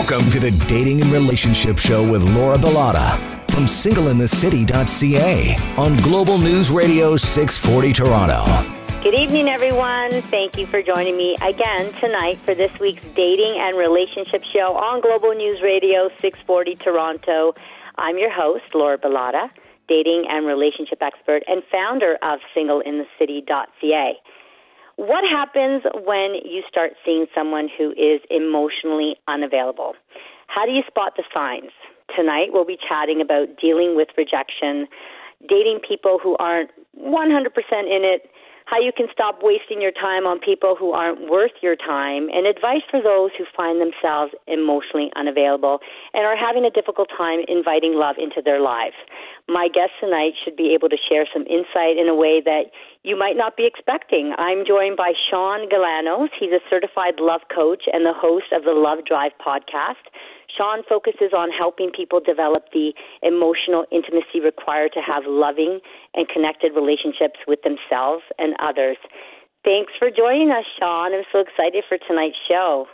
Welcome to the Dating and Relationship Show with Laura Bilotta from singleinthecity.ca on Global News Radio 640 Toronto. Good evening, everyone. Thank you for joining me again tonight for this week's Dating and Relationship Show on Global News Radio 640 Toronto. I'm your host, Laura Bilotta, dating and relationship expert and founder of singleinthecity.ca. What happens when you start seeing someone who is emotionally unavailable? How do you spot the signs? Tonight we'll be chatting about dealing with rejection, dating people who aren't 100% in it, how you can stop wasting your time on people who aren't worth your time, and advice for those who find themselves emotionally unavailable and are having a difficult time inviting love into their lives. My guest tonight should be able to share some insight in a way that you might not be expecting. I'm joined by Shaun Galanos. He's a certified love coach and the host of the Love Drive podcast. Shaun focuses on helping people develop the emotional intimacy required to have loving and connected relationships with themselves and others. Thanks for joining us, Shaun. I'm so excited for tonight's show.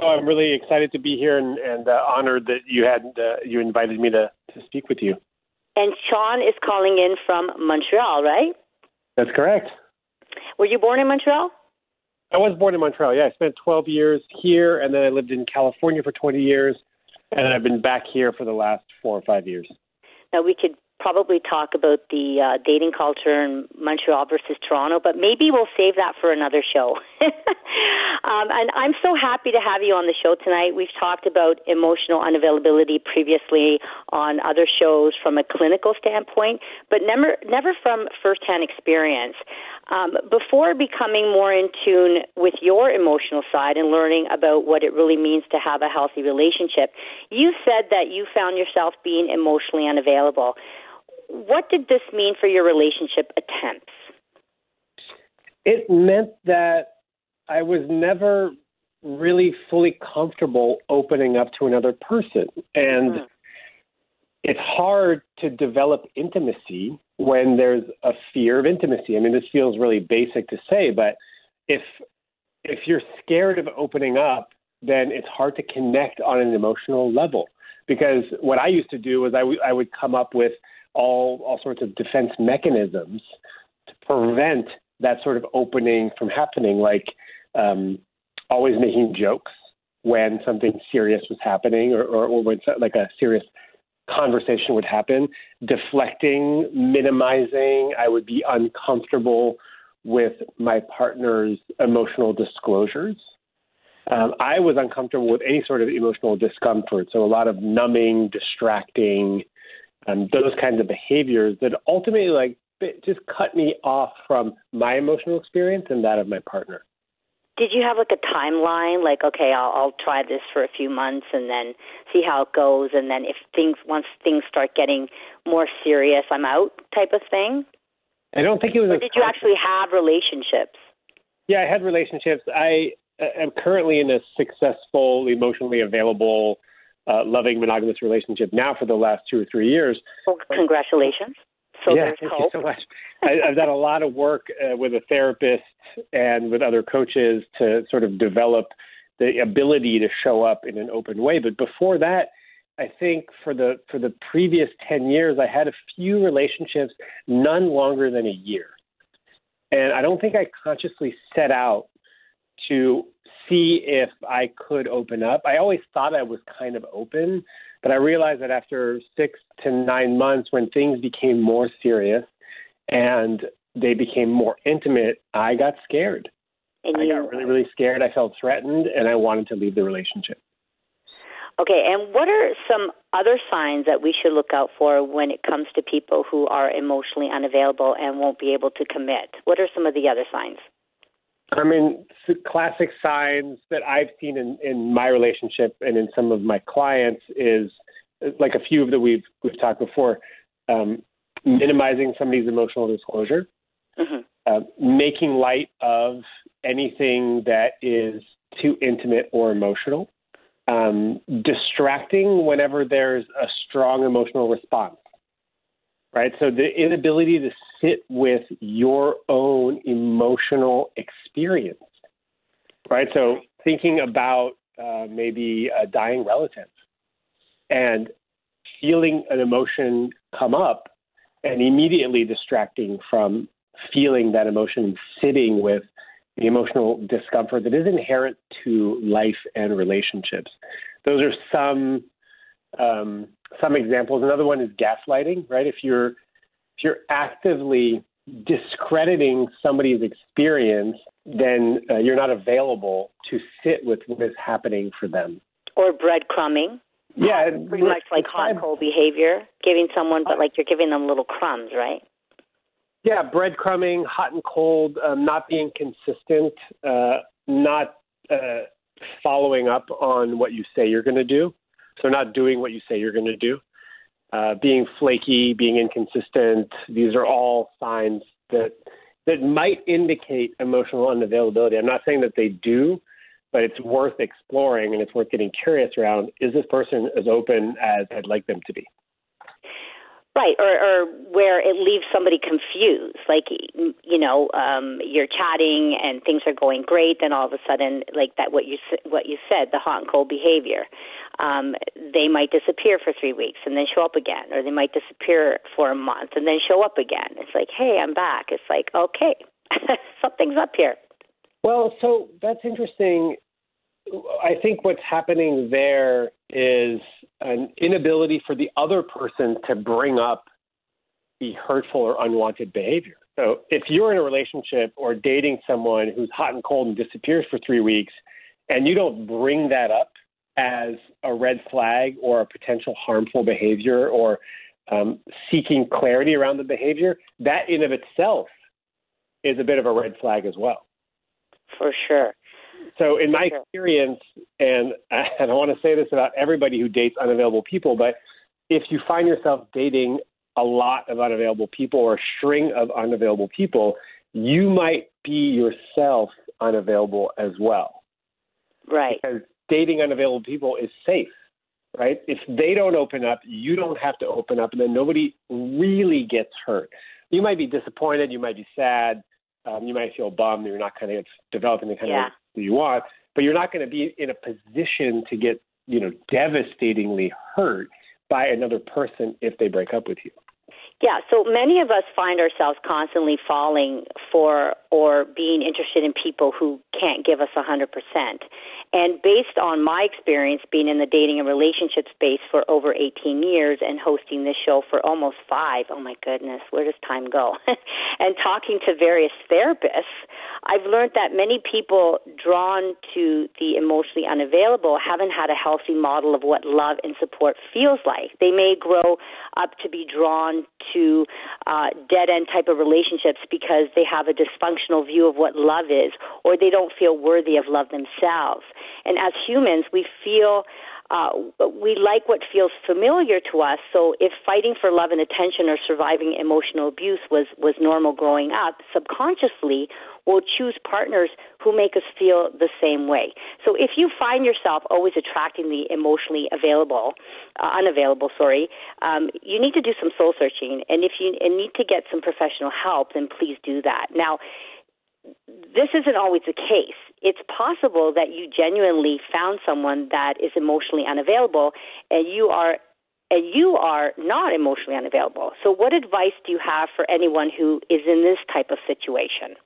Oh, I'm really excited to be here and, and uh, honored that you had uh, you invited me to, to speak with you. And Shaun is calling in from Montreal, right? That's correct. Were you born in Montreal? I was born in Montreal. Yeah, I spent 12 years here, and then I lived in California for 20 years, and then I've been back here for the last four or five years. Now we could probably talk about the uh, dating culture in Montreal versus Toronto, but maybe we'll save that for another show. um, and I'm so happy to have you on the show tonight. We've talked about emotional unavailability previously on other shows from a clinical standpoint, but never never from firsthand experience. Um, before becoming more in tune with your emotional side and learning about what it really means to have a healthy relationship, you said that you found yourself being emotionally unavailable. What did this mean for your relationship attempts? It meant that I was never really fully comfortable opening up to another person. And mm. it's hard to develop intimacy when there's a fear of intimacy. I mean, this feels really basic to say, but if if you're scared of opening up, then it's hard to connect on an emotional level. Because what I used to do was I, w- I would I would come up with all all sorts of defense mechanisms to prevent that sort of opening from happening, like um, always making jokes when something serious was happening, or, or, or when like a serious conversation would happen, deflecting, minimizing. I would be uncomfortable with my partner's emotional disclosures. Um, I was uncomfortable with any sort of emotional discomfort, so a lot of numbing, distracting, um, those kinds of behaviors that ultimately like just cut me off from my emotional experience and that of my partner. Did you have like a timeline, like okay, I'll, I'll try this for a few months and then see how it goes, and then if things once things start getting more serious, I'm out, type of thing? I don't think it was. Or did you actually have relationships? Yeah, I had relationships. I am currently in a successful, emotionally available uh, loving monogamous relationship now for the last two or three years. Well, congratulations. So yeah, thank hope. you so much. I, I've done a lot of work uh, with a therapist and with other coaches to sort of develop the ability to show up in an open way. But before that, I think for the for the previous ten years, I had a few relationships, none longer than a year, and I don't think I consciously set out to see if I could open up. I always thought I was kind of open, but I realized that after six to nine months, when things became more serious and they became more intimate, I got scared. And I got really, really scared. I felt threatened, and I wanted to leave the relationship. Okay, and what are some other signs that we should look out for when it comes to people who are emotionally unavailable and won't be able to commit? What are some of the other signs? I mean, classic signs that I've seen in, in my relationship and in some of my clients is like a few of that we've we've talked before, um, minimizing somebody's emotional disclosure, mm-hmm. uh, making light of anything that is too intimate or emotional, um, distracting whenever there's a strong emotional response right? So the inability to sit with your own emotional experience, right? So thinking about uh, maybe a dying relative and feeling an emotion come up and immediately distracting from feeling that emotion, sitting with the emotional discomfort that is inherent to life and relationships. Those are some um, some examples. Another one is gaslighting, right? If you're if you're actively discrediting somebody's experience, then uh, you're not available to sit with what is happening for them. Or breadcrumbing. Yeah, pretty much like hot and cold behavior, giving someone, but like you're giving them little crumbs, right? Yeah, breadcrumbing, hot and cold, um, not being consistent, uh, not uh, following up on what you say you're going to do. So, not doing what you say you're going to do. Uh, being flaky, being inconsistent. These are all signs that that might indicate emotional unavailability. I'm not saying that they do, but it's worth exploring and it's worth getting curious around. Is this person as open as I'd like them to be? Right, or, or where it leaves somebody confused. Like, you know, um, you're chatting and things are going great, then all of a sudden, like that, what you what you said, the hot and cold behavior. Um, they might disappear for three weeks and then show up again, or they might disappear for a month and then show up again. It's like, hey, I'm back. It's like, okay, something's up here. Well, so that's interesting. I think what's happening there is an inability for the other person to bring up the hurtful or unwanted behavior. So if you're in a relationship or dating someone who's hot and cold and disappears for three weeks, and you don't bring that up as a red flag or a potential harmful behavior or um, seeking clarity around the behavior, that in of itself is a bit of a red flag as well. For sure. So, in my experience, and I don't want to say this about everybody who dates unavailable people, but if you find yourself dating a lot of unavailable people or a string of unavailable people, you might be yourself unavailable as well. Right. Because dating unavailable people is safe, right? If they don't open up, you don't have to open up, and then nobody really gets hurt. You might be disappointed, you might be sad, um, you might feel bummed that you're not kind of developing the kind yeah. of that you want, but you're not going to be in a position to get, you know, devastatingly hurt by another person if they break up with you. Yeah, so many of us find ourselves constantly falling for or being interested in people who can't give us a 100%. And based on my experience being in the dating and relationship space for over 18 years and hosting this show for almost five, oh my goodness, where does time go? and talking to various therapists, I've learned that many people drawn to the emotionally unavailable haven't had a healthy model of what love and support feels like. They may grow up to be drawn to uh, dead end type of relationships because they have a dysfunctional view of what love is or they don't feel worthy of love themselves. And as humans, we feel uh, we like what feels familiar to us. So if fighting for love and attention or surviving emotional abuse was, was normal growing up, subconsciously we'll choose partners who make us feel the same way. So if you find yourself always attracting the emotionally available, uh, unavailable, sorry, um, you need to do some soul searching. And if you and need to get some professional help, then please do that. Now, this isn't always the case. It's possible that you genuinely found someone that is emotionally unavailable and you are and you are not emotionally unavailable. So what advice do you have for anyone who is in this type of situation?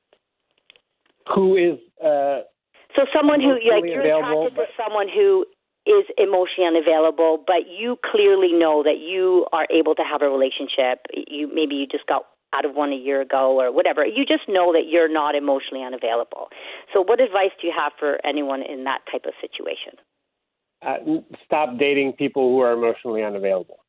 Who is uh, so someone who like you're attracted to someone who is emotionally unavailable, but you clearly know that you are able to have a relationship. You maybe you just got out of one a year ago or whatever. You just know that you're not emotionally unavailable. So, what advice do you have for anyone in that type of situation? Uh, stop dating people who are emotionally unavailable.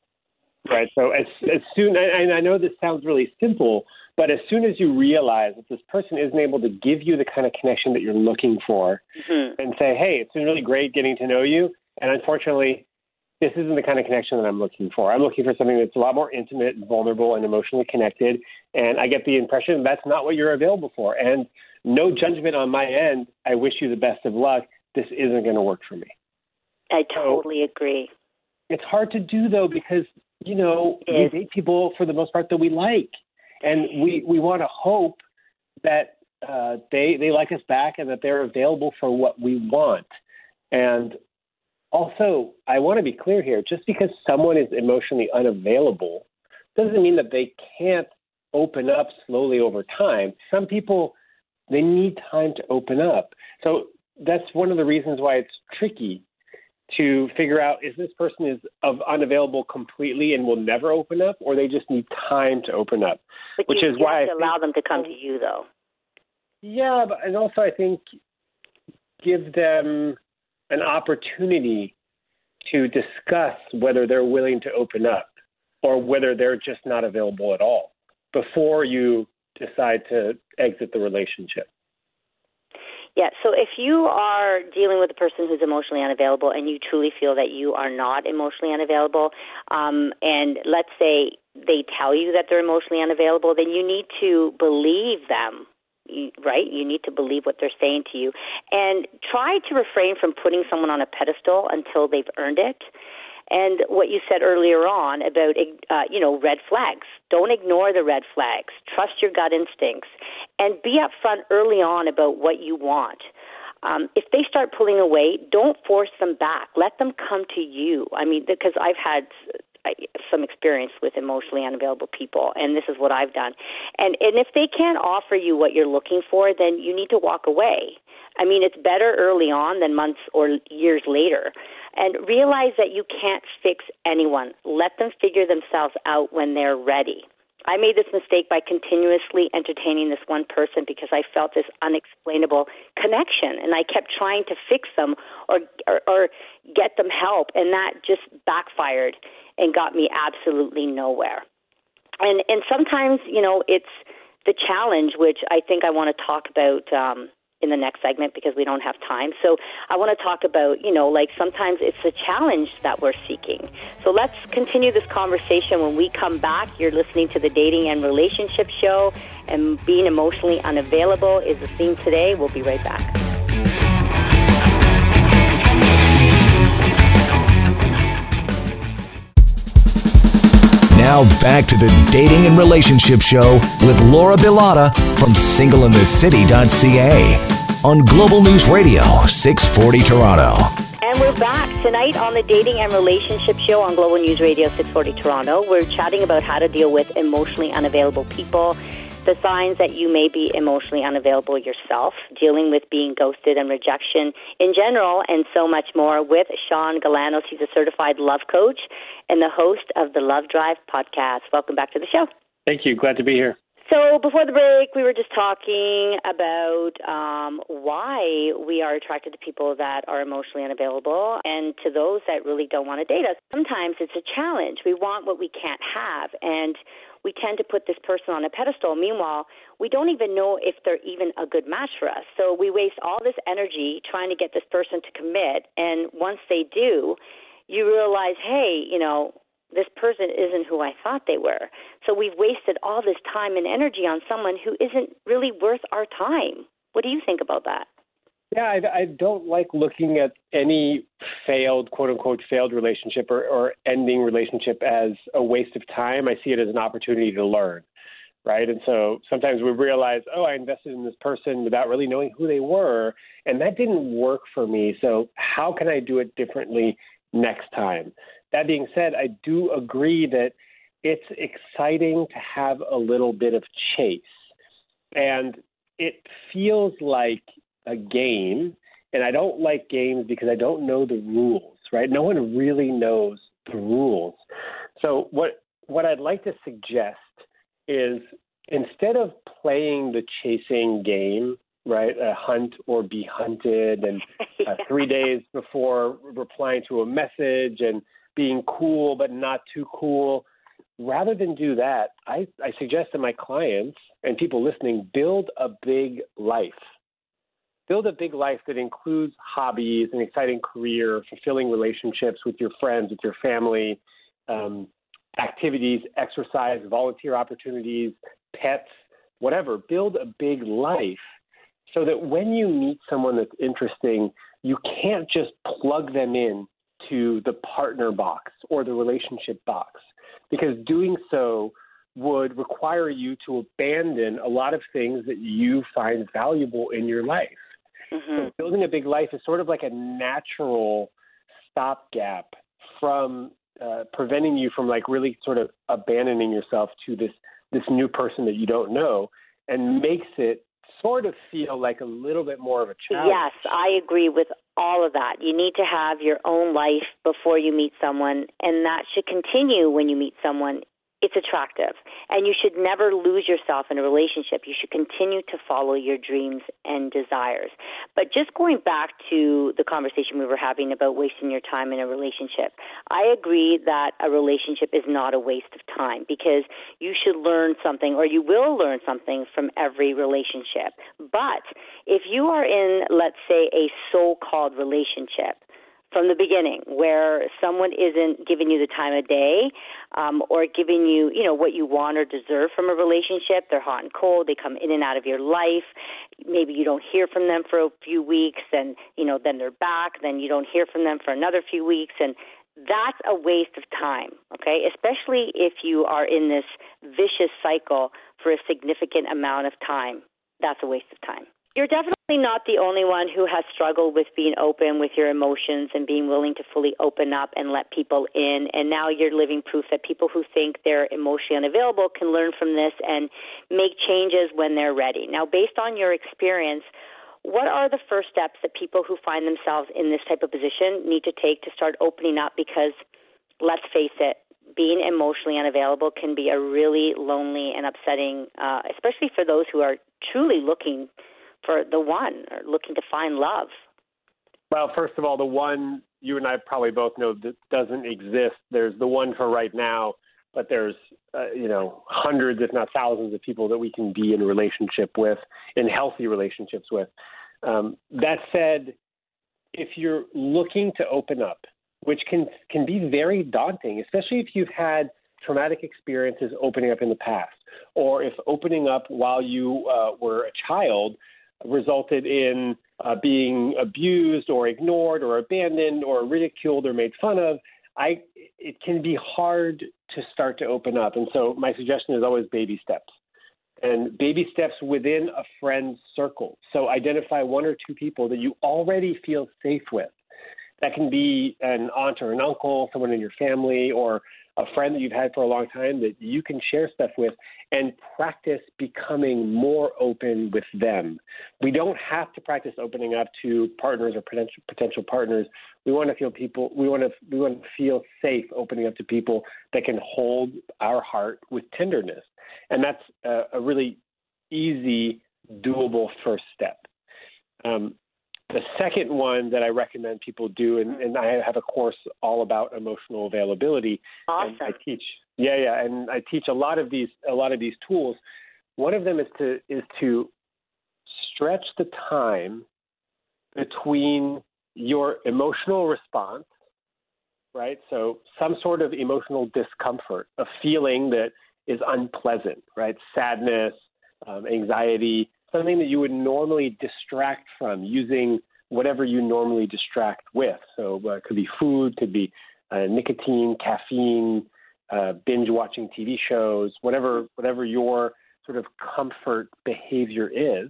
Right. So as as soon and I know this sounds really simple, but as soon as you realize that this person isn't able to give you the kind of connection that you're looking for, mm-hmm. and say, "Hey, it's been really great getting to know you," and unfortunately, this isn't the kind of connection that I'm looking for. I'm looking for something that's a lot more intimate, vulnerable, and emotionally connected. And I get the impression that's not what you're available for. And no judgment on my end. I wish you the best of luck. This isn't going to work for me. I totally so, agree. It's hard to do though because you know we date people for the most part that we like, and we we want to hope that uh, they they like us back and that they're available for what we want. And also, I want to be clear here just because someone is emotionally unavailable doesn't mean that they can't open up slowly over time. Some people, they need time to open up. So that's one of the reasons why it's tricky to figure out is this person is of unavailable completely and will never open up, or they just need time to open up. But which is why have I to allow think- them to come to you, though. Yeah, but and also I think give them an opportunity to discuss whether they're willing to open up or whether they're just not available at all before you decide to exit the relationship. Yeah, so if you are dealing with a person who's emotionally unavailable and you truly feel that you are not emotionally unavailable, um, and let's say they tell you that they're emotionally unavailable, then you need to believe them. Right? You need to believe what they're saying to you, and try to refrain from putting someone on a pedestal until they've earned it. And what you said earlier on about, uh, you know, red flags. Don't ignore the red flags. Trust your gut instincts, and be upfront early on about what you want. Um, if they start pulling away, don't force them back. Let them come to you. I mean, because I've had some experience with emotionally unavailable people, and this is what I've done. And and if they can't offer you what you're looking for, then you need to walk away. I mean, it's better early on than months or years later. And realize that you can't fix anyone. Let them figure themselves out when they're ready. I made this mistake by continuously entertaining this one person because I felt this unexplainable connection, and I kept trying to fix them or, or, or get them help, and that just backfired and got me absolutely nowhere. And and sometimes, you know, it's the challenge, which I think I want to talk about um, in the next segment because we don't have time. So I want to talk about, you know, like sometimes it's a challenge that we're seeking. So let's continue this conversation when we come back. You're listening to the Dating and Relationship Show, and being emotionally unavailable is the theme today. We'll be right back. Now back to the Dating and Relationship Show with Laura Bilotta from singleinthecity.ca on Global News Radio 640 Toronto. And we're back tonight on the Dating and Relationship Show on Global News Radio 640 Toronto. We're chatting about how to deal with emotionally unavailable people, the signs that you may be emotionally unavailable yourself, dealing with being ghosted and rejection in general, and so much more with Shaun Galanos. He's a certified love coach and the host of the Love Drive podcast. Welcome back to the show. Thank you. Glad to be here. So before the break, we were just talking about um, why we are attracted to people that are emotionally unavailable and to those that really don't want to date us. Sometimes it's a challenge. We want what we can't have, and we tend to put this person on a pedestal. Meanwhile, we don't even know if they're even a good match for us. So we waste all this energy trying to get this person to commit, and once they do, you realize, hey, you know, this person isn't who I thought they were. So we've wasted all this time and energy on someone who isn't really worth our time. What do you think about that? Yeah, I, I don't like looking at any failed, quote unquote, failed relationship or, or ending relationship as a waste of time. I see it as an opportunity to learn, right? And so sometimes we realize, oh, I invested in this person without really knowing who they were, and that didn't work for me. So how can I do it differently next time? That being said, I do agree that it's exciting to have a little bit of chase. And it feels like a game. And I don't like games because I don't know the rules, right? No one really knows the rules. So what what I'd like to suggest is instead of playing the chasing game, right, a hunt or be hunted, and uh, three days before replying to a message and being cool but not too cool, rather than do that, I, I suggest to my clients and people listening build a big life. Build a big life that includes hobbies, an exciting career, fulfilling relationships with your friends, with your family, um, activities, exercise, volunteer opportunities, pets, whatever. Build a big life so that when you meet someone that's interesting, you can't just plug them in to the partner box or the relationship box because doing so would require you to abandon a lot of things that you find valuable in your life. Mm-hmm. So building a big life is sort of like a natural stopgap from uh, preventing you from like really sort of abandoning yourself to this this new person that you don't know, and makes it sort of feel like a little bit more of a challenge. Yes, I agree with all of that. You need to have your own life before you meet someone, and that should continue when you meet someone it's attractive. And you should never lose yourself in a relationship. You should continue to follow your dreams and desires. But just going back to the conversation we were having about wasting your time in a relationship, I agree that a relationship is not a waste of time because you should learn something or you will learn something from every relationship. But if you are in, let's say, a so called relationship, from the beginning where someone isn't giving you the time of day um, or giving you you know what you want or deserve from a relationship. They're hot and cold. They come in and out of your life. Maybe you don't hear from them for a few weeks and you know then they're back. Then you don't hear from them for another few weeks. And that's a waste of time okay? Especially if you are in this vicious cycle for a significant amount of time. That's a waste of time you're definitely not the only one who has struggled with being open with your emotions and being willing to fully open up and let people in. And now you're living proof that people who think they're emotionally unavailable can learn from this and make changes when they're ready. Now, based on your experience, what are the first steps that people who find themselves in this type of position need to take to start opening up? Because let's face it, being emotionally unavailable can be a really lonely and upsetting, uh, especially for those who are truly looking for the one or looking to find love? Well, first of all, the one you and I probably both know that doesn't exist. There's the one for right now, but there's uh, you know hundreds, if not thousands, of people that we can be in relationship with, in healthy relationships with. Um, that said, if you're looking to open up, which can can be very daunting, especially if you've had traumatic experiences opening up in the past, or if opening up while you uh, were a child resulted in uh, being abused or ignored or abandoned or ridiculed or made fun of, I it can be hard to start to open up. And so my suggestion is always baby steps. And baby steps within a friend's circle. So identify one or two people that you already feel safe with. That can be an aunt or an uncle, someone in your family, or a friend that you've had for a long time that you can share stuff with and practice becoming more open with them. We don't have to practice opening up to partners or potential potential partners. We want to feel people we want to we want to feel safe opening up to people that can hold our heart with tenderness. And that's a, a really easy doable first step. Um, the second one that I recommend people do, and, and I have a course all about emotional availability. Awesome. I teach, yeah, yeah, and I teach a lot of these a lot of these tools. One of them is to is to stretch the time between your emotional response, right? So some sort of emotional discomfort, a feeling that is unpleasant, right? Sadness, um, anxiety, something that you would normally distract from using whatever you normally distract with. So uh, it could be food, could be uh, nicotine, caffeine, uh, binge watching TV shows, whatever whatever your sort of comfort behavior is.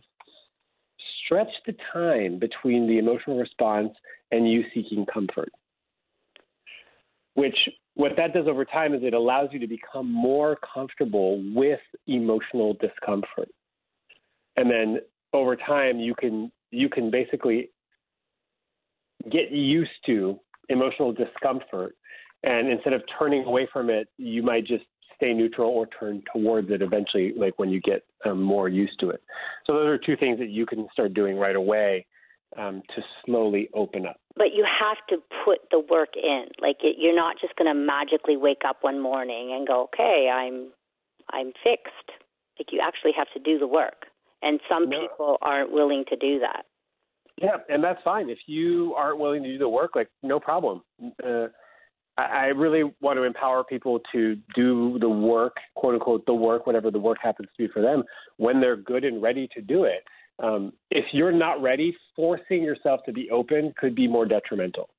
Stretch the time between the emotional response and you seeking comfort. Which what that does over time is it allows you to become more comfortable with emotional discomfort and then over time you can you can basically get used to emotional discomfort. And instead of turning away from it you might just stay neutral or turn towards it eventually like when you get um, more used to it. So those are two things that you can start doing right away um, to slowly open up. But you have to put the work in. Like it, you're not just going to magically wake up one morning and go okay i'm i'm fixed. Like you actually have to do the work and some no. people aren't willing to do that. Yeah, and that's fine. If you aren't willing to do the work, like no problem. Uh, I, I really want to empower people to do the work, quote unquote, the work, whatever the work happens to be for them, when they're good and ready to do it. Um, if you're not ready, forcing yourself to be open could be more detrimental.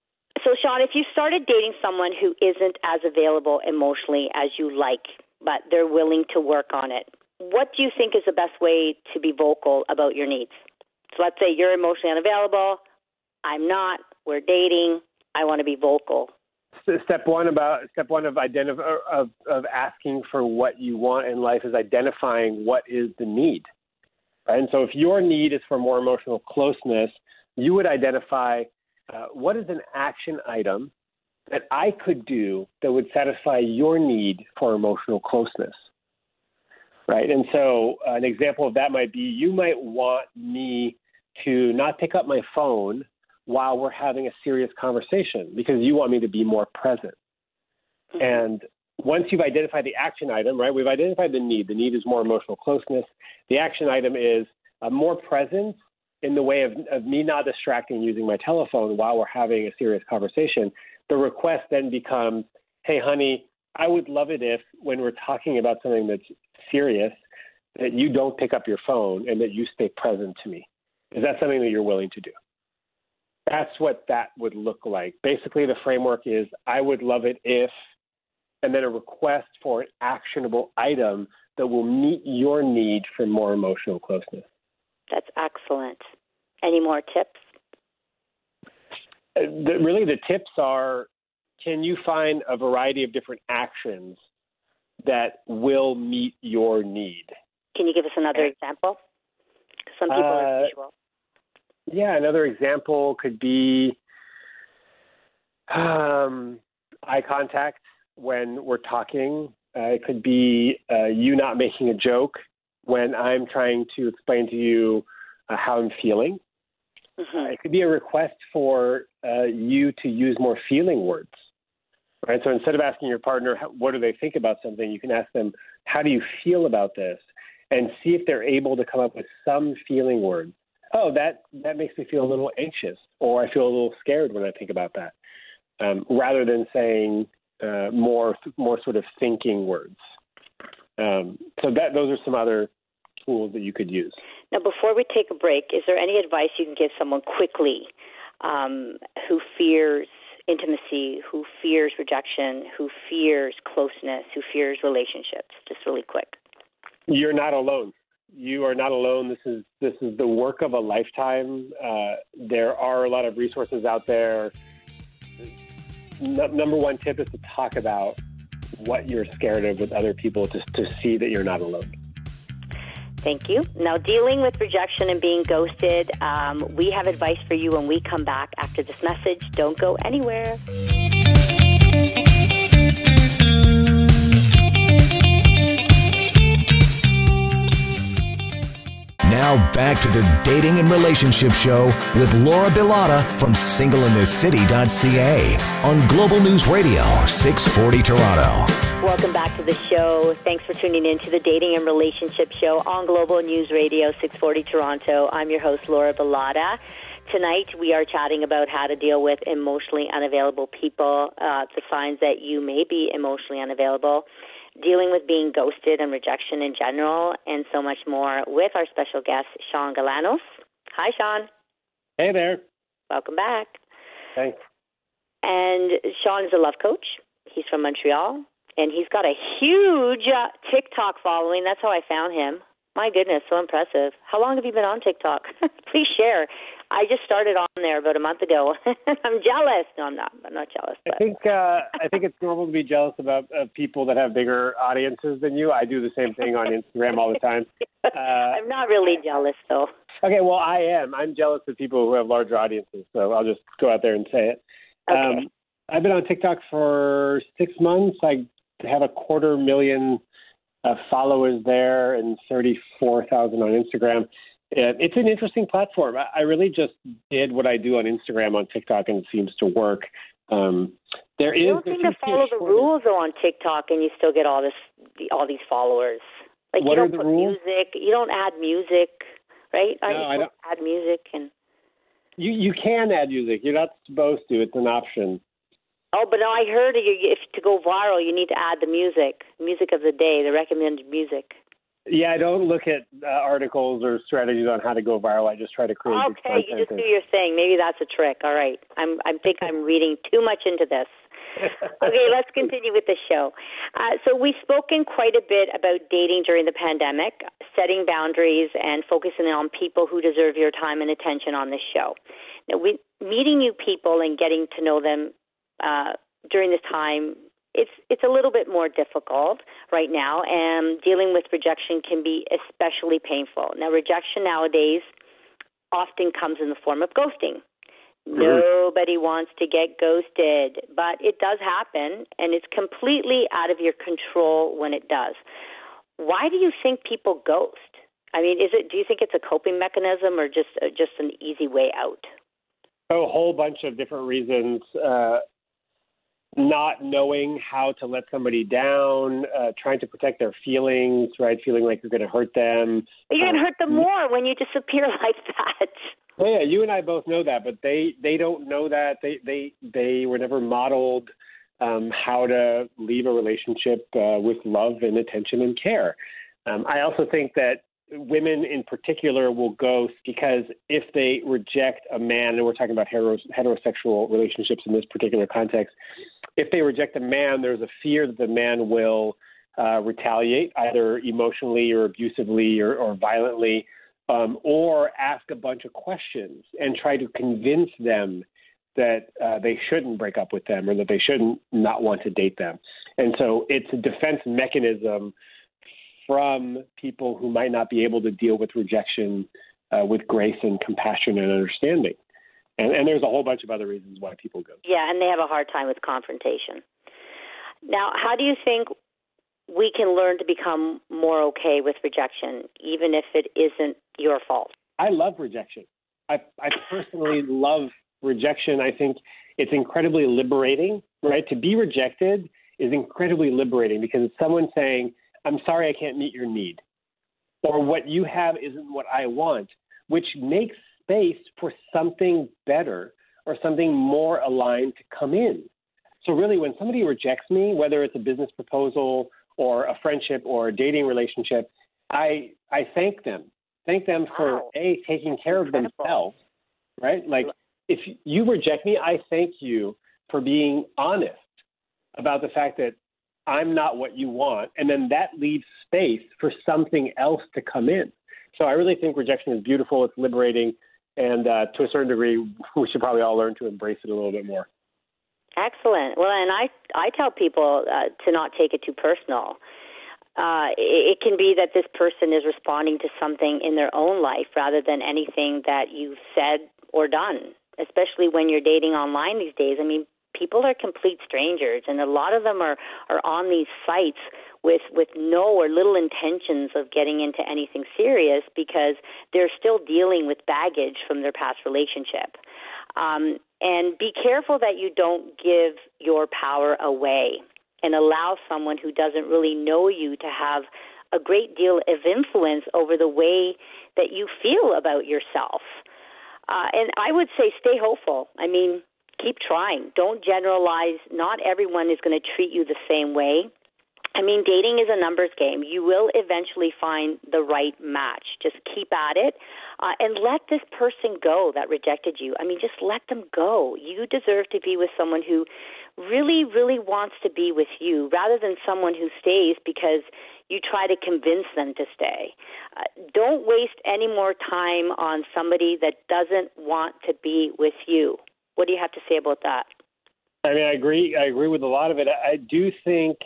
So, Shaun, if you started dating someone who isn't as available emotionally as you like, but they're willing to work on it, what do you think is the best way to be vocal about your needs? So let's say you're emotionally unavailable. I'm not. We're dating. I want to be vocal. Step one about step one of identify of of asking for what you want in life is identifying what is the need. Right? And so if your need is for more emotional closeness, you would identify uh, what is an action item that I could do that would satisfy your need for emotional closeness. Right. And so uh, an example of that might be you might want me to not pick up my phone while we're having a serious conversation because you want me to be more present. Mm-hmm. And once you've identified the action item, right, we've identified the need. The need is more emotional closeness. The action item is a more presence in the way of, of me not distracting using my telephone while we're having a serious conversation. The request then becomes, hey, honey, I would love it if when we're talking about something that's serious, that you don't pick up your phone and that you stay present to me. Is that something that you're willing to do? That's what that would look like. Basically, the framework is I would love it if, and then a request for an actionable item that will meet your need for more emotional closeness. That's excellent. Any more tips? Uh, the, really, the tips are can you find a variety of different actions that will meet your need? Can you give us another example? Some people uh, are visual. Yeah, another example could be um, eye contact when we're talking. Uh, it could be uh, you not making a joke when I'm trying to explain to you uh, how I'm feeling. Mm-hmm. it could be a request for uh, you to use more feeling words. Right. So instead of asking your partner what do they think about something, you can ask them how do you feel about this, and see if they're able to come up with some feeling words oh, that that makes me feel a little anxious, or I feel a little scared when I think about that, um, rather than saying uh, more more sort of thinking words. Um, so that those are some other tools that you could use. Now, before we take a break, is there any advice you can give someone quickly um, who fears intimacy, who fears rejection, who fears closeness, who fears relationships? Just really quick. You're not alone you are not alone. This is this is the work of a lifetime. Uh, there are a lot of resources out there. number one tip is to talk about what you're scared of with other people, to to see that you're not alone. Thank you. Now, dealing with rejection and being ghosted, um, we have advice for you when we come back after this message. Don't go anywhere. Now back to the Dating and Relationship Show with Laura Bilotta from singleinthecity.ca on Global News Radio 640 Toronto. Welcome back to the show. Thanks for tuning in to the Dating and Relationship Show on Global News Radio 640 Toronto. I'm your host, Laura Bilotta. Tonight, we are chatting about how to deal with emotionally unavailable people, uh, the signs that you may be emotionally unavailable dealing with being ghosted and rejection in general, and so much more with our special guest, Shaun Galanos. Hi, Shaun. Hey there. Welcome back. Thanks. And Shaun is a love coach. He's from Montreal, and he's got a huge uh, TikTok following. That's how I found him. My goodness, so impressive. How long have you been on TikTok? Please share. I just started on there about a month ago. I'm jealous. No, I'm not. I'm not jealous. But. I think uh, I think it's normal to be jealous about uh, people that have bigger audiences than you. I do the same thing on Instagram all the time. Uh, I'm not really jealous though. Okay, well I am. I'm jealous of people who have larger audiences. So I'll just go out there and say it. Okay. Um, I've been on TikTok for six months. I have a quarter million uh, followers there and 34,000 on Instagram it's an interesting platform. I really just did what I do on Instagram on TikTok, and it seems to work. Um, there you is. don't seem to follow the rules though on TikTok, and you still get all this, all these followers. Like what you don't put rules? music, you don't add music, right? Aren't no, I don't. Add music and. You you can add music. You're not supposed to. It's an option. Oh, but no, I heard you, if to go viral, you need to add the music, music of the day, the recommended music. Yeah, I don't look at uh, articles or strategies on how to go viral. I just try to create. Okay, you just do your thing. Maybe that's a trick. All right, I'm I think I'm reading too much into this. okay, let's continue with the show. Uh, so, we've spoken quite a bit about dating during the pandemic, setting boundaries, and focusing on people who deserve your time and attention on this show. Now, we, meeting new people and getting to know them uh, during this time it's it's a little bit more difficult right now and dealing with rejection can be especially painful. Now rejection nowadays often comes in the form of ghosting. Mm-hmm. Nobody wants to get ghosted, but it does happen and it's completely out of your control when it does. Why do you think people ghost? I mean, is it do you think it's a coping mechanism or just just an easy way out? a whole bunch of different reasons. Uh, not knowing how to let somebody down, uh, trying to protect their feelings, right? Feeling like you're going to hurt them. You're going to uh, hurt them more when you disappear like that. Well, yeah, you and I both know that, but they they don't know that. They they they were never modeled um, how to leave a relationship uh, with love and attention and care. Um, I also think that women in particular will ghost because if they reject a man, and we're talking about heterosexual relationships in this particular context, if they reject a man, there's a fear that the man will uh, retaliate either emotionally or abusively or, or violently, um, or ask a bunch of questions and try to convince them that uh, they shouldn't break up with them or that they shouldn't not want to date them. And so it's a defense mechanism from people who might not be able to deal with rejection uh, with grace and compassion and understanding. And, and there's a whole bunch of other reasons why people go. Yeah, and they have a hard time with confrontation. Now, how do you think we can learn to become more okay with rejection, even if it isn't your fault? I love rejection. I, I personally love rejection. I think it's incredibly liberating, right? To be rejected is incredibly liberating because it's someone saying, I'm sorry I can't meet your need, or what you have isn't what I want, which makes space for something better or something more aligned to come in. So, really, when somebody rejects me, whether it's a business proposal or a friendship or a dating relationship, I, I thank them. Thank them for wow. A, taking care Incredible. of themselves, right? Like, if you reject me, I thank you for being honest about the fact that I'm not what you want. And then that leaves space for something else to come in. So I really think rejection is beautiful. It's liberating. And uh, to a certain degree, we should probably all learn to embrace it a little bit more. Excellent. Well, and I I tell people uh, to not take it too personal. Uh, it, it can be that this person is responding to something in their own life rather than anything that you've said or done. Especially when you're dating online these days. I mean, people are complete strangers, and a lot of them are are on these sites with with no or little intentions of getting into anything serious because they're still dealing with baggage from their past relationship. Um, and be careful that you don't give your power away and allow someone who doesn't really know you to have a great deal of influence over the way that you feel about yourself. Uh, and I would say stay hopeful. I mean, keep trying. Don't generalize. Not everyone is going to treat you the same way. I mean, dating is a numbers game. You will eventually find the right match. Just keep at it uh, and let this person go that rejected you. I mean, just let them go. You deserve to be with someone who really, really wants to be with you rather than someone who stays because you try to convince them to stay. Uh, don't waste any more time on somebody that doesn't want to be with you. What do you have to say about that? I mean, I agree. I agree with a lot of it. I do think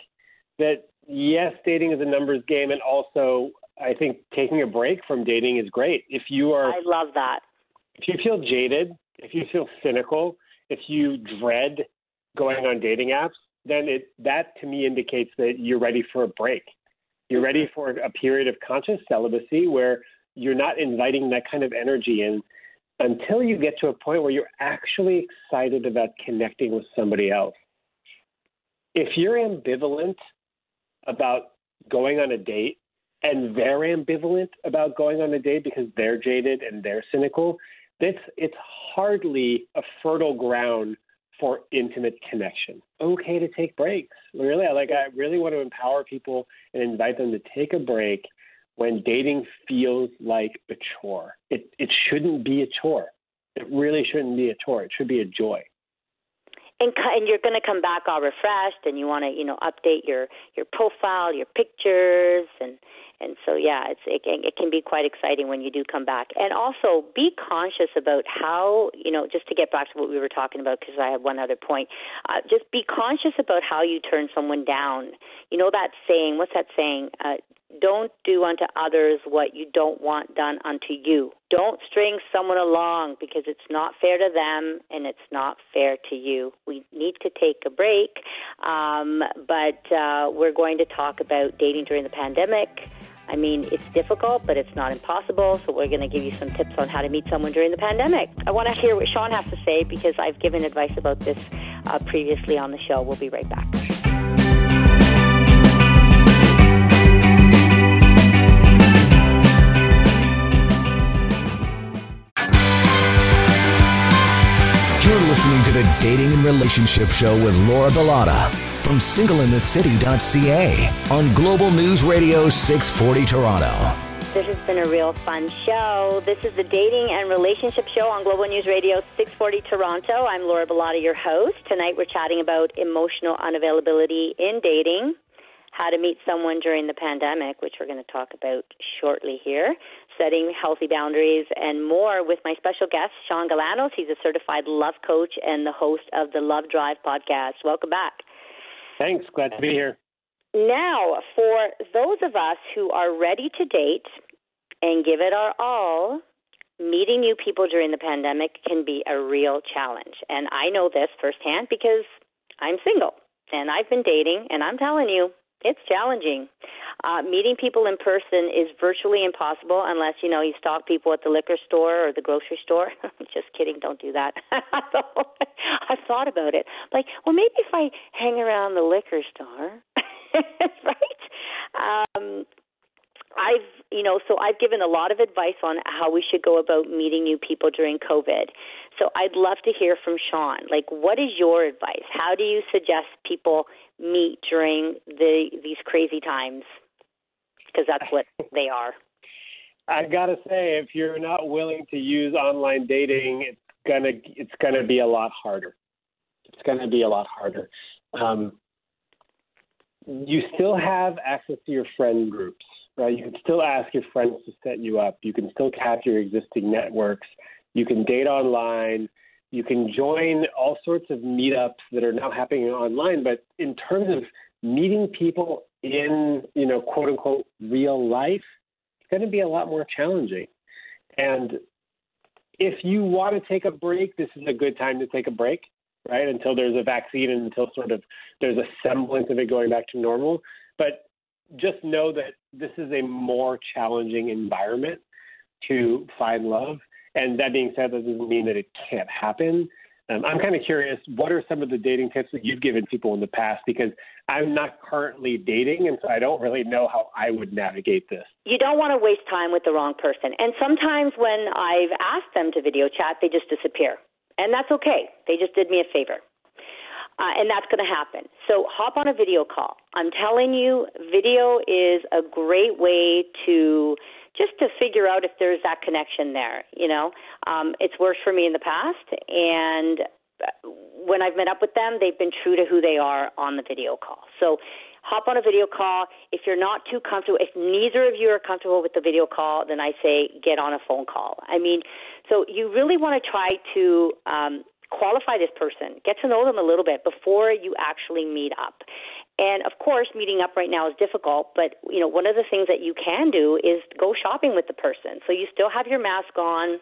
that yes, dating is a numbers game, and also I think taking a break from dating is great. If you are, I love that. If you feel jaded, if you feel cynical, if you dread going on dating apps, then it that to me indicates that you're ready for a break. You're ready for a period of conscious celibacy where you're not inviting that kind of energy in until you get to a point where you're actually excited about connecting with somebody else. If you're ambivalent about going on a date and they're ambivalent about going on a date because they're jaded and they're cynical, it's it's hardly a fertile ground for intimate connection. Okay to take breaks. Really, I like I really want to empower people and invite them to take a break when dating feels like a chore. It it shouldn't be a chore. It really shouldn't be a chore. It should be a joy. and and you're going to come back all refreshed and you want to you know update your your profile your pictures and and so yeah it's it, it can be quite exciting when you do come back and also be conscious about how you know just to get back to what we were talking about because i have one other point uh, just be conscious about how you turn someone down you know that saying what's that saying uh, don't do unto others what you don't want done unto you. Don't string someone along because it's not fair to them and it's not fair to you. We need to take a break, um, but uh, we're going to talk about dating during the pandemic. I mean, it's difficult, but it's not impossible. So, we're going to give you some tips on how to meet someone during the pandemic. I want to hear what Shaun has to say because I've given advice about this uh, previously on the show. We'll be right back. The Dating and Relationship Show with Laura Bilotta from singleinthecity.ca on Global News Radio 640 Toronto. This has been a real fun show. This is the Dating and Relationship Show on Global News Radio 640 Toronto. I'm Laura Bilotta, your host. Tonight we're chatting about emotional unavailability in dating how to meet someone during the pandemic, which we're going to talk about shortly here, setting healthy boundaries, and more with my special guest, Shaun Galanos. He's a certified love coach and the host of the Love Drive podcast. Welcome back. Thanks. Glad to be here. Now, for those of us who are ready to date and give it our all, meeting new people during the pandemic can be a real challenge. And I know this firsthand because I'm single and I've been dating, and I'm telling you, it's challenging. Uh, meeting people in person is virtually impossible unless you know you stalk people at the liquor store or the grocery store. Just kidding, don't do that. I've thought about it. Like, well, maybe if I hang around the liquor store, right? Um, I've, you know, so I've given a lot of advice on how we should go about meeting new people during COVID. So I'd love to hear from Shaun. Like, what is your advice? How do you suggest people meet during the these crazy times? Because that's what they are. I gotta say, if you're not willing to use online dating, it's gonna it's gonna be a lot harder. It's gonna be a lot harder. Um, you still have access to your friend groups right? You can still ask your friends to set you up. You can still tap your existing networks. You can date online. You can join all sorts of meetups that are now happening online. But in terms of meeting people in, you know, quote unquote real life, it's going to be a lot more challenging. And if you want to take a break, this is a good time to take a break, right? Until there's a vaccine and until sort of there's a semblance of it going back to normal. But just know that this is a more challenging environment to find love. And that being said, that doesn't mean that it can't happen. Um, I'm kind of curious, what are some of the dating tips that you've given people in the past? Because I'm not currently dating, and so I don't really know how I would navigate this. You don't want to waste time with the wrong person. And sometimes when I've asked them to video chat, they just disappear. And that's okay. They just did me a favor. Uh, and that's going to happen. So hop on a video call. I'm telling you, video is a great way to just to figure out if there's that connection there. You know, um, it's worked for me in the past, and when I've met up with them, they've been true to who they are on the video call. So hop on a video call. If you're not too comfortable, if neither of you are comfortable with the video call, then I say get on a phone call. I mean, so you really want to try to um, qualify this person, get to know them a little bit before you actually meet up. And of course, meeting up right now is difficult, but you know, one of the things that you can do is go shopping with the person. So you still have your mask on,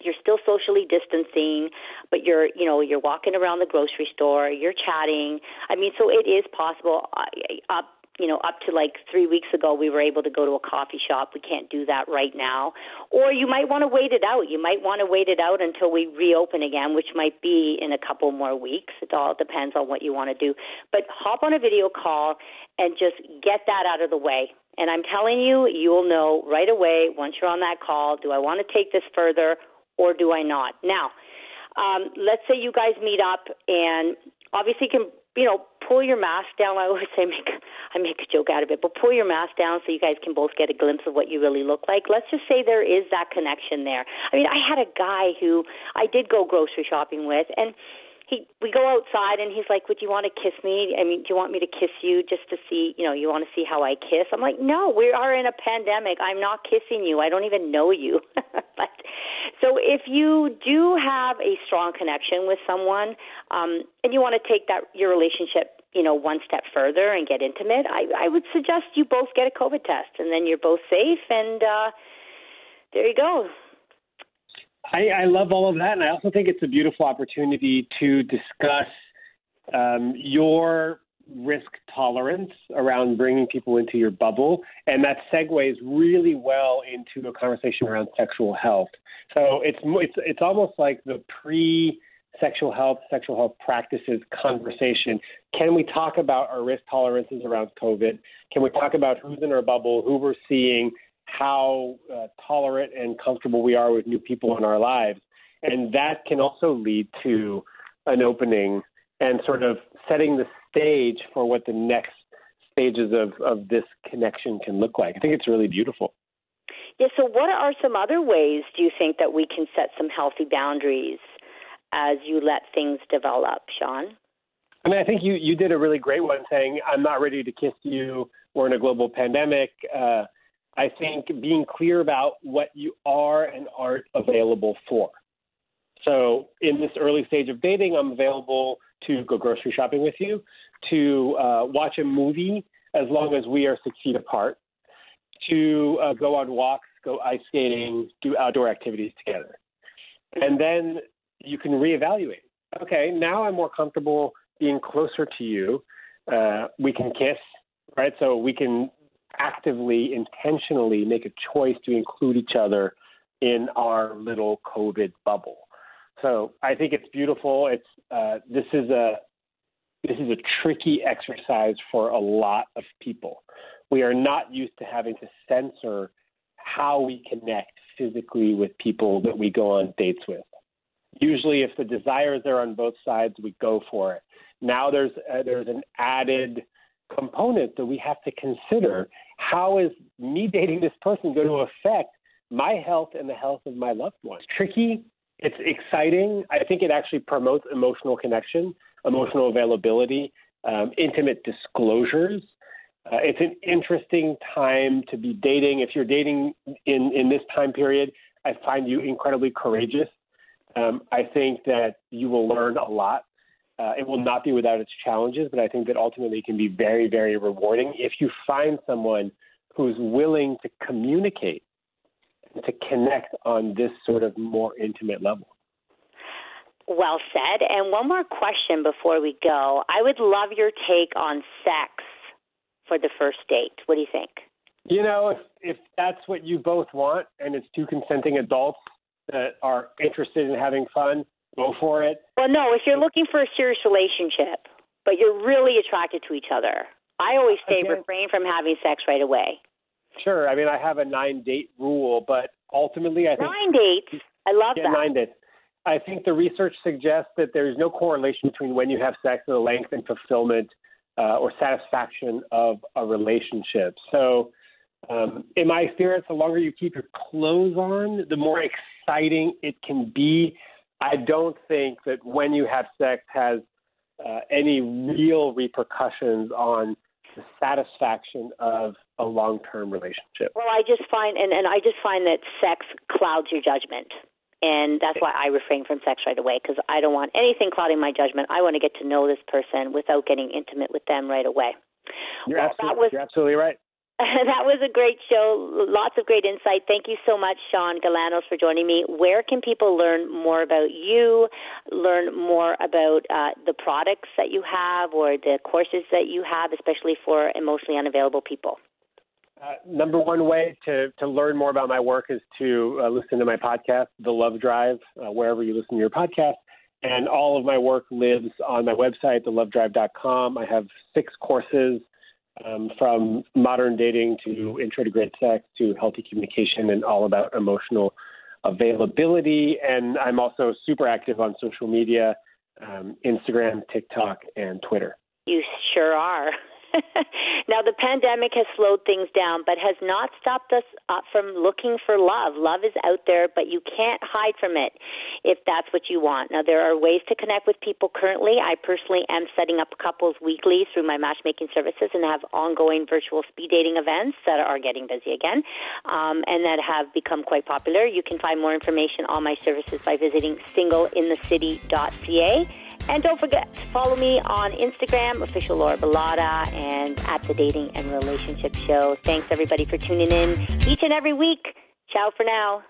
you're still socially distancing, but you're, you know, you're walking around the grocery store, you're chatting. I mean, so it is possible uh, you know, up to like three weeks ago, we were able to go to a coffee shop. We can't do that right now. Or you might want to wait it out. You might want to wait it out until we reopen again, which might be in a couple more weeks. It all depends on what you want to do. But hop on a video call and just get that out of the way. And I'm telling you, you'll know right away once you're on that call do I want to take this further or do I not? Now, um, let's say you guys meet up and obviously can you know, pull your mask down. I always say make I make a joke out of it, but pull your mask down so you guys can both get a glimpse of what you really look like. Let's just say there is that connection there. I mean, I had a guy who I did go grocery shopping with, and he we go outside and he's like, "Would you want to kiss me? I mean, do you want me to kiss you just to see, you know, you want to see how I kiss?" I'm like, "No, we are in a pandemic. I'm not kissing you. I don't even know you." but so if you do have a strong connection with someone um and you want to take that your relationship you know one step further and get intimate i i would suggest you both get a covid test and then you're both safe and uh there you go I, I love all of that, and I also think it's a beautiful opportunity to discuss um, your risk tolerance around bringing people into your bubble, and that segues really well into a conversation around sexual health. So it's it's it's almost like the pre sexual health, sexual health practices conversation. Can we talk about our risk tolerances around COVID? Can we talk about who's in our bubble, who we're seeing, how uh, tolerant and comfortable we are with new people in our lives. And that can also lead to an opening and sort of setting the stage for what the next stages of, of this connection can look like. I think it's really beautiful. Yeah, so what are some other ways do you think that we can set some healthy boundaries as you let things develop, Shaun? I mean, I think you, you did a really great one saying, I'm not ready to kiss you. We're in a global pandemic. Uh, I think being clear about what you are and aren't available for. So, in this early stage of dating, I'm available to go grocery shopping with you, to uh, watch a movie as long as we are six feet apart, to uh, go on walks, go ice skating, do outdoor activities together. And then you can reevaluate. Okay, now I'm more comfortable being closer to you. Uh, we can kiss, right? So we can actively, intentionally make a choice to include each other in our little COVID bubble. So I think it's beautiful. It's uh, this is a this is a tricky exercise for a lot of people. We are not used to having to censor how we connect physically with people that we go on dates with. Usually, if the desire is there on both sides, we go for it. Now there's uh, there's an added component that we have to consider. How is me dating this person going to affect my health and the health of my loved ones? Tricky. It's exciting. I think it actually promotes emotional connection, emotional availability, um, intimate disclosures. Uh, it's an interesting time to be dating. If you're dating in, in this time period, I find you incredibly courageous. Um, I think that you will learn a lot uh, it will not be without its challenges, but I think that ultimately it can be very, very rewarding if you find someone who's willing to communicate and to connect on this sort of more intimate level. Well said. And one more question before we go. I would love your take on sex for the first date. What do you think? You know, if, if that's what you both want and it's two consenting adults that are interested in having fun, go for it. Well, no, if you're looking for a serious relationship, but you're really attracted to each other, I always say Again, refrain from having sex right away. Sure. I mean, I have a nine date rule, but ultimately, I think nine dates. I love yeah, that. Nine dates. I think the research suggests that there is no correlation between when you have sex and the length and fulfillment uh, or satisfaction of a relationship. So, um, in my experience, the longer you keep your clothes on, the more exciting it can be. I don't think that when you have sex has uh, any real repercussions on the satisfaction of a long-term relationship. Well, I just find, and, and I just find that sex clouds your judgment. And that's why I refrain from sex right away because I don't want anything clouding my judgment. I want to get to know this person without getting intimate with them right away. You're, well, absolutely, was, you're absolutely right. that was a great show. Lots of great insight. Thank you so much, Shaun Galanos, for joining me. Where can people learn more about you, learn more about uh, the products that you have or the courses that you have, especially for emotionally unavailable people? Uh, number one way to, to learn more about my work is to uh, listen to my podcast, The Love Drive, uh, wherever you listen to your podcast. And all of my work lives on my website, thelovedrive.com. I have six courses um, from modern dating to intro to great sex to healthy communication and all about emotional availability. And I'm also super active on social media um, Instagram, TikTok, and Twitter. You sure are. now, the pandemic has slowed things down, but has not stopped us uh, from looking for love. Love is out there, but you can't hide from it if that's what you want. Now, there are ways to connect with people currently. I personally am setting up couples weekly through my matchmaking services and have ongoing virtual speed dating events that are getting busy again um, and that have become quite popular. You can find more information on my services by visiting singleinthecity.ca. And don't forget to follow me on Instagram, official Laura Bilotta, and at the Dating and Relationship Show. Thanks everybody for tuning in each and every week. Ciao for now.